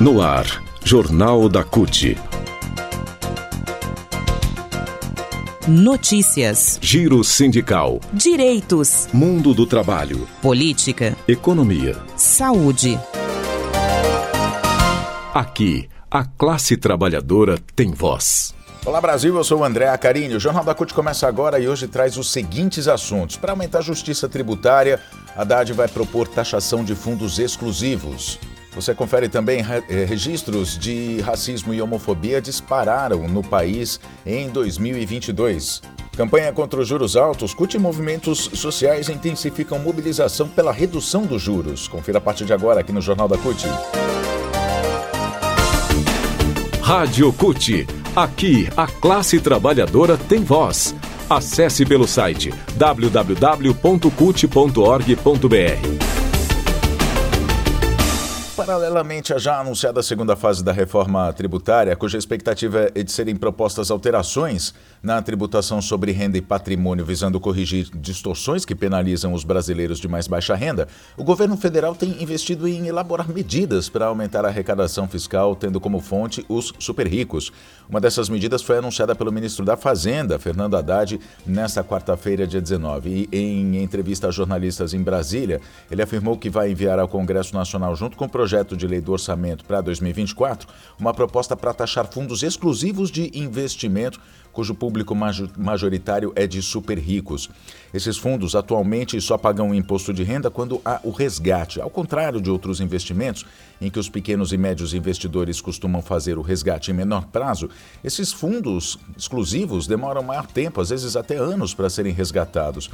No ar, Jornal da CUT. Notícias. Giro sindical. Direitos. Mundo do trabalho. Política. Economia. Saúde. Aqui, a classe trabalhadora tem voz. Olá Brasil, eu sou o André Acarini. O Jornal da CUT começa agora e hoje traz os seguintes assuntos. Para aumentar a justiça tributária, a Haddad vai propor taxação de fundos exclusivos. Você confere também eh, registros de racismo e homofobia dispararam no país em 2022. Campanha contra os juros altos, CUT e movimentos sociais intensificam mobilização pela redução dos juros. Confira a partir de agora aqui no Jornal da CUT. Rádio CUT. Aqui, a classe trabalhadora tem voz. Acesse pelo site www.cut.org.br. Paralelamente à já anunciada segunda fase da reforma tributária, cuja expectativa é de serem propostas alterações na tributação sobre renda e patrimônio, visando corrigir distorções que penalizam os brasileiros de mais baixa renda, o governo federal tem investido em elaborar medidas para aumentar a arrecadação fiscal, tendo como fonte os super ricos. Uma dessas medidas foi anunciada pelo ministro da Fazenda, Fernando Haddad, nesta quarta-feira, dia 19. E em entrevista a jornalistas em Brasília, ele afirmou que vai enviar ao Congresso Nacional, junto com o projeto projeto de lei do orçamento para 2024 uma proposta para taxar fundos exclusivos de investimento cujo público majoritário é de super ricos. Esses fundos atualmente só pagam o imposto de renda quando há o resgate, ao contrário de outros investimentos em que os pequenos e médios investidores costumam fazer o resgate em menor prazo. Esses fundos exclusivos demoram maior tempo, às vezes até anos, para serem resgatados.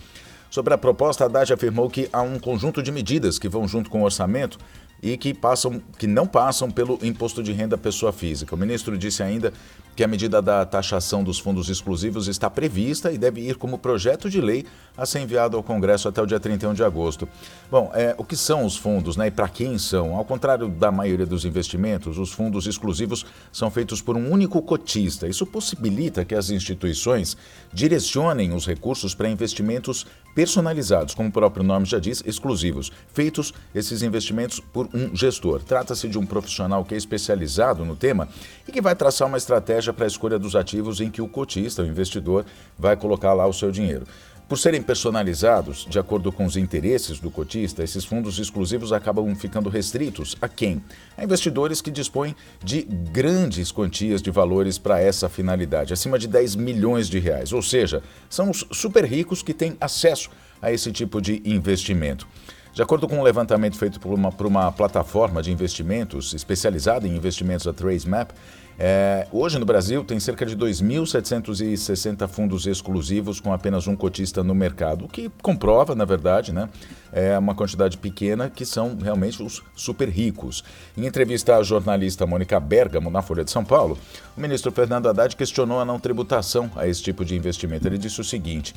Sobre a proposta, a Haddad afirmou que há um conjunto de medidas que vão junto com o orçamento e que, passam, que não passam pelo imposto de renda pessoa física. O ministro disse ainda que a medida da taxação dos fundos exclusivos está prevista e deve ir como projeto de lei a ser enviado ao Congresso até o dia 31 de agosto. Bom, é, o que são os fundos né, e para quem são? Ao contrário da maioria dos investimentos, os fundos exclusivos são feitos por um único cotista. Isso possibilita que as instituições direcionem os recursos para investimentos personalizados, como o próprio nome já diz, exclusivos, feitos esses investimentos por um gestor. Trata-se de um profissional que é especializado no tema e que vai traçar uma estratégia para a escolha dos ativos em que o cotista, o investidor, vai colocar lá o seu dinheiro. Por serem personalizados, de acordo com os interesses do cotista, esses fundos exclusivos acabam ficando restritos a quem? A investidores que dispõem de grandes quantias de valores para essa finalidade, acima de 10 milhões de reais. Ou seja, são os super ricos que têm acesso a esse tipo de investimento. De acordo com um levantamento feito por uma, por uma plataforma de investimentos especializada em investimentos, a TraceMap, é, hoje no Brasil tem cerca de 2.760 fundos exclusivos com apenas um cotista no mercado, o que comprova, na verdade, né, é uma quantidade pequena que são realmente os super ricos. Em entrevista à jornalista Mônica Bergamo, na Folha de São Paulo, o ministro Fernando Haddad questionou a não tributação a esse tipo de investimento. Ele disse o seguinte.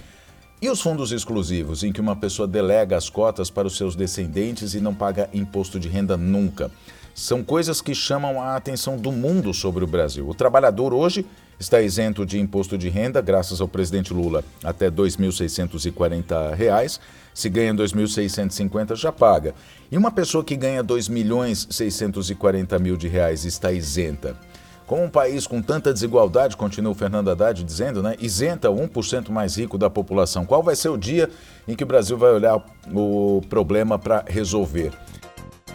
E os fundos exclusivos, em que uma pessoa delega as cotas para os seus descendentes e não paga imposto de renda nunca? São coisas que chamam a atenção do mundo sobre o Brasil. O trabalhador hoje está isento de imposto de renda, graças ao presidente Lula, até R$ 2.640. Se ganha R$ 2.650, já paga. E uma pessoa que ganha 2.640 mil de reais está isenta. Com um país com tanta desigualdade, continua o Fernando Haddad dizendo, né, isenta 1% mais rico da população. Qual vai ser o dia em que o Brasil vai olhar o problema para resolver?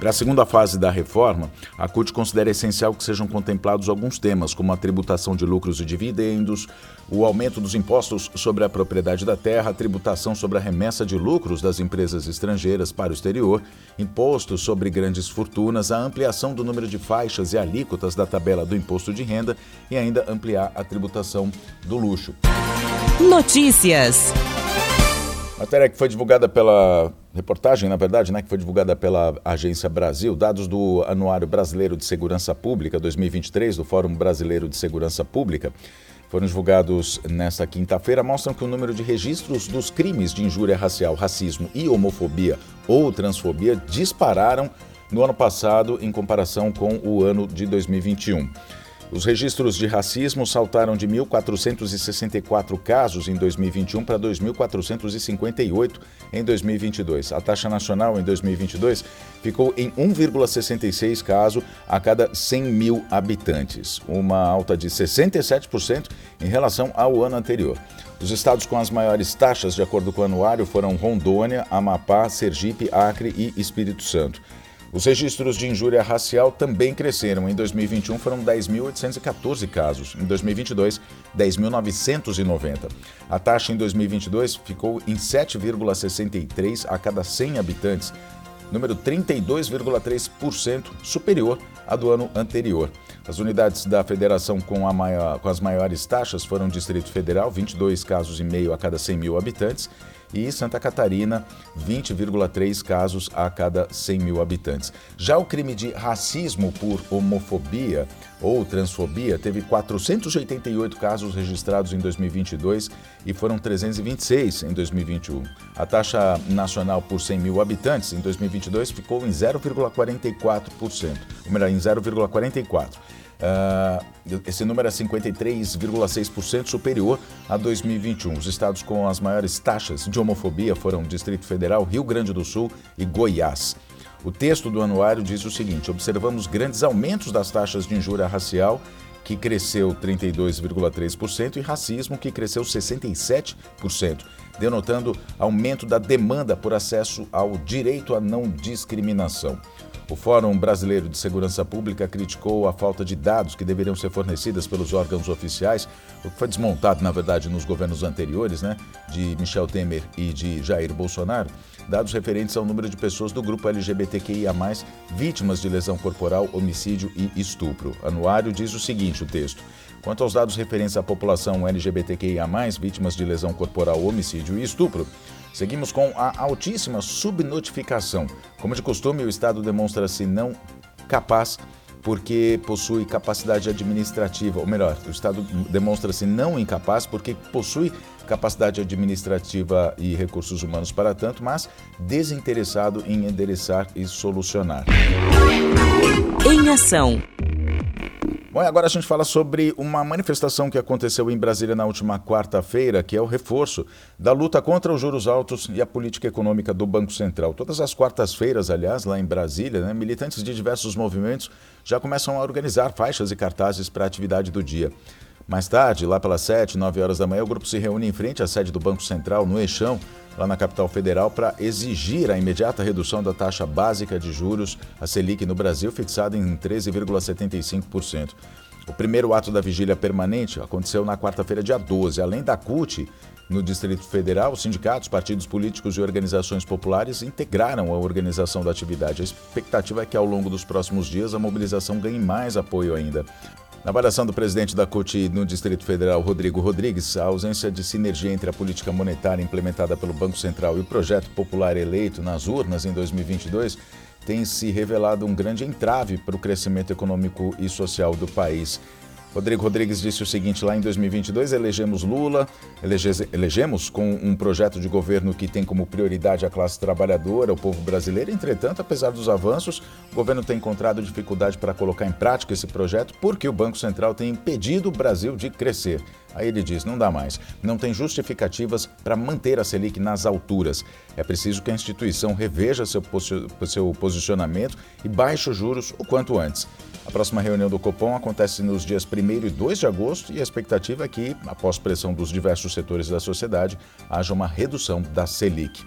Para a segunda fase da reforma, a CUT considera essencial que sejam contemplados alguns temas, como a tributação de lucros e dividendos, o aumento dos impostos sobre a propriedade da terra, a tributação sobre a remessa de lucros das empresas estrangeiras para o exterior, impostos sobre grandes fortunas, a ampliação do número de faixas e alíquotas da tabela do imposto de renda e ainda ampliar a tributação do luxo. Notícias. Matéria que foi divulgada pela reportagem, na verdade, né, que foi divulgada pela Agência Brasil, dados do Anuário Brasileiro de Segurança Pública 2023 do Fórum Brasileiro de Segurança Pública, foram divulgados nesta quinta-feira, mostram que o número de registros dos crimes de injúria racial, racismo e homofobia ou transfobia dispararam no ano passado em comparação com o ano de 2021. Os registros de racismo saltaram de 1.464 casos em 2021 para 2.458 em 2022. A taxa nacional em 2022 ficou em 1,66 casos a cada 100 mil habitantes, uma alta de 67% em relação ao ano anterior. Os estados com as maiores taxas, de acordo com o anuário, foram Rondônia, Amapá, Sergipe, Acre e Espírito Santo. Os registros de injúria racial também cresceram. Em 2021 foram 10.814 casos, em 2022, 10.990. A taxa em 2022 ficou em 7,63 a cada 100 habitantes, número 32,3% superior à do ano anterior. As unidades da federação com, maior, com as maiores taxas foram Distrito Federal, 22 casos e meio a cada 100 mil habitantes, e Santa Catarina, 20,3 casos a cada 100 mil habitantes. Já o crime de racismo por homofobia ou transfobia teve 488 casos registrados em 2022 e foram 326 em 2021. A taxa nacional por 100 mil habitantes em 2022 ficou em 0,44%, ou melhor, em 0,44%. Uh, esse número é 53,6% superior a 2021. Os estados com as maiores taxas de homofobia foram Distrito Federal, Rio Grande do Sul e Goiás. O texto do anuário diz o seguinte: observamos grandes aumentos das taxas de injúria racial, que cresceu 32,3%, e racismo, que cresceu 67%, denotando aumento da demanda por acesso ao direito à não discriminação. O Fórum Brasileiro de Segurança Pública criticou a falta de dados que deveriam ser fornecidas pelos órgãos oficiais, o que foi desmontado, na verdade, nos governos anteriores, né, de Michel Temer e de Jair Bolsonaro, dados referentes ao número de pessoas do grupo LGBTQIA+, vítimas de lesão corporal, homicídio e estupro. Anuário diz o seguinte, o texto: Quanto aos dados referentes à população LGBTQIA+, vítimas de lesão corporal, homicídio e estupro, Seguimos com a altíssima subnotificação. Como de costume, o Estado demonstra-se não capaz porque possui capacidade administrativa, ou melhor, o Estado demonstra-se não incapaz porque possui capacidade administrativa e recursos humanos para tanto, mas desinteressado em endereçar e solucionar. Em ação. Bom, agora a gente fala sobre uma manifestação que aconteceu em Brasília na última quarta-feira, que é o reforço da luta contra os juros altos e a política econômica do Banco Central. Todas as quartas-feiras, aliás, lá em Brasília, né, militantes de diversos movimentos já começam a organizar faixas e cartazes para a atividade do dia. Mais tarde, lá pelas 7, 9 horas da manhã, o grupo se reúne em frente à sede do Banco Central, no Eixão, lá na capital federal, para exigir a imediata redução da taxa básica de juros, a Selic, no Brasil, fixada em 13,75%. O primeiro ato da vigília permanente aconteceu na quarta-feira, dia 12. Além da CUT, no Distrito Federal, sindicatos, partidos políticos e organizações populares integraram a organização da atividade. A expectativa é que ao longo dos próximos dias a mobilização ganhe mais apoio ainda. Na avaliação do presidente da CUT no Distrito Federal, Rodrigo Rodrigues, a ausência de sinergia entre a política monetária implementada pelo Banco Central e o projeto popular eleito nas urnas em 2022 tem se revelado um grande entrave para o crescimento econômico e social do país. Rodrigo Rodrigues disse o seguinte: lá em 2022 elegemos Lula, elege, elegemos com um projeto de governo que tem como prioridade a classe trabalhadora, o povo brasileiro. Entretanto, apesar dos avanços, o governo tem encontrado dificuldade para colocar em prática esse projeto porque o Banco Central tem impedido o Brasil de crescer. Aí ele diz: não dá mais. Não tem justificativas para manter a Selic nas alturas. É preciso que a instituição reveja seu, seu posicionamento e baixe os juros o quanto antes. A próxima reunião do Copom acontece nos dias 1 e 2 de agosto e a expectativa é que, após pressão dos diversos setores da sociedade, haja uma redução da Selic.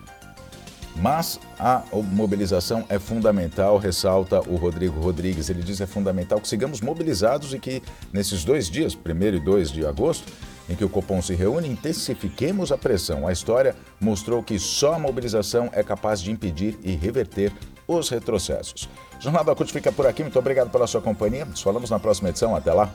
Mas a mobilização é fundamental, ressalta o Rodrigo Rodrigues. Ele diz que é fundamental que sigamos mobilizados e que nesses dois dias, 1 e 2 de agosto, em que o Copom se reúne, intensifiquemos a pressão. A história mostrou que só a mobilização é capaz de impedir e reverter os retrocessos. Jornal da CUT fica por aqui. Muito obrigado pela sua companhia. Nos falamos na próxima edição. Até lá.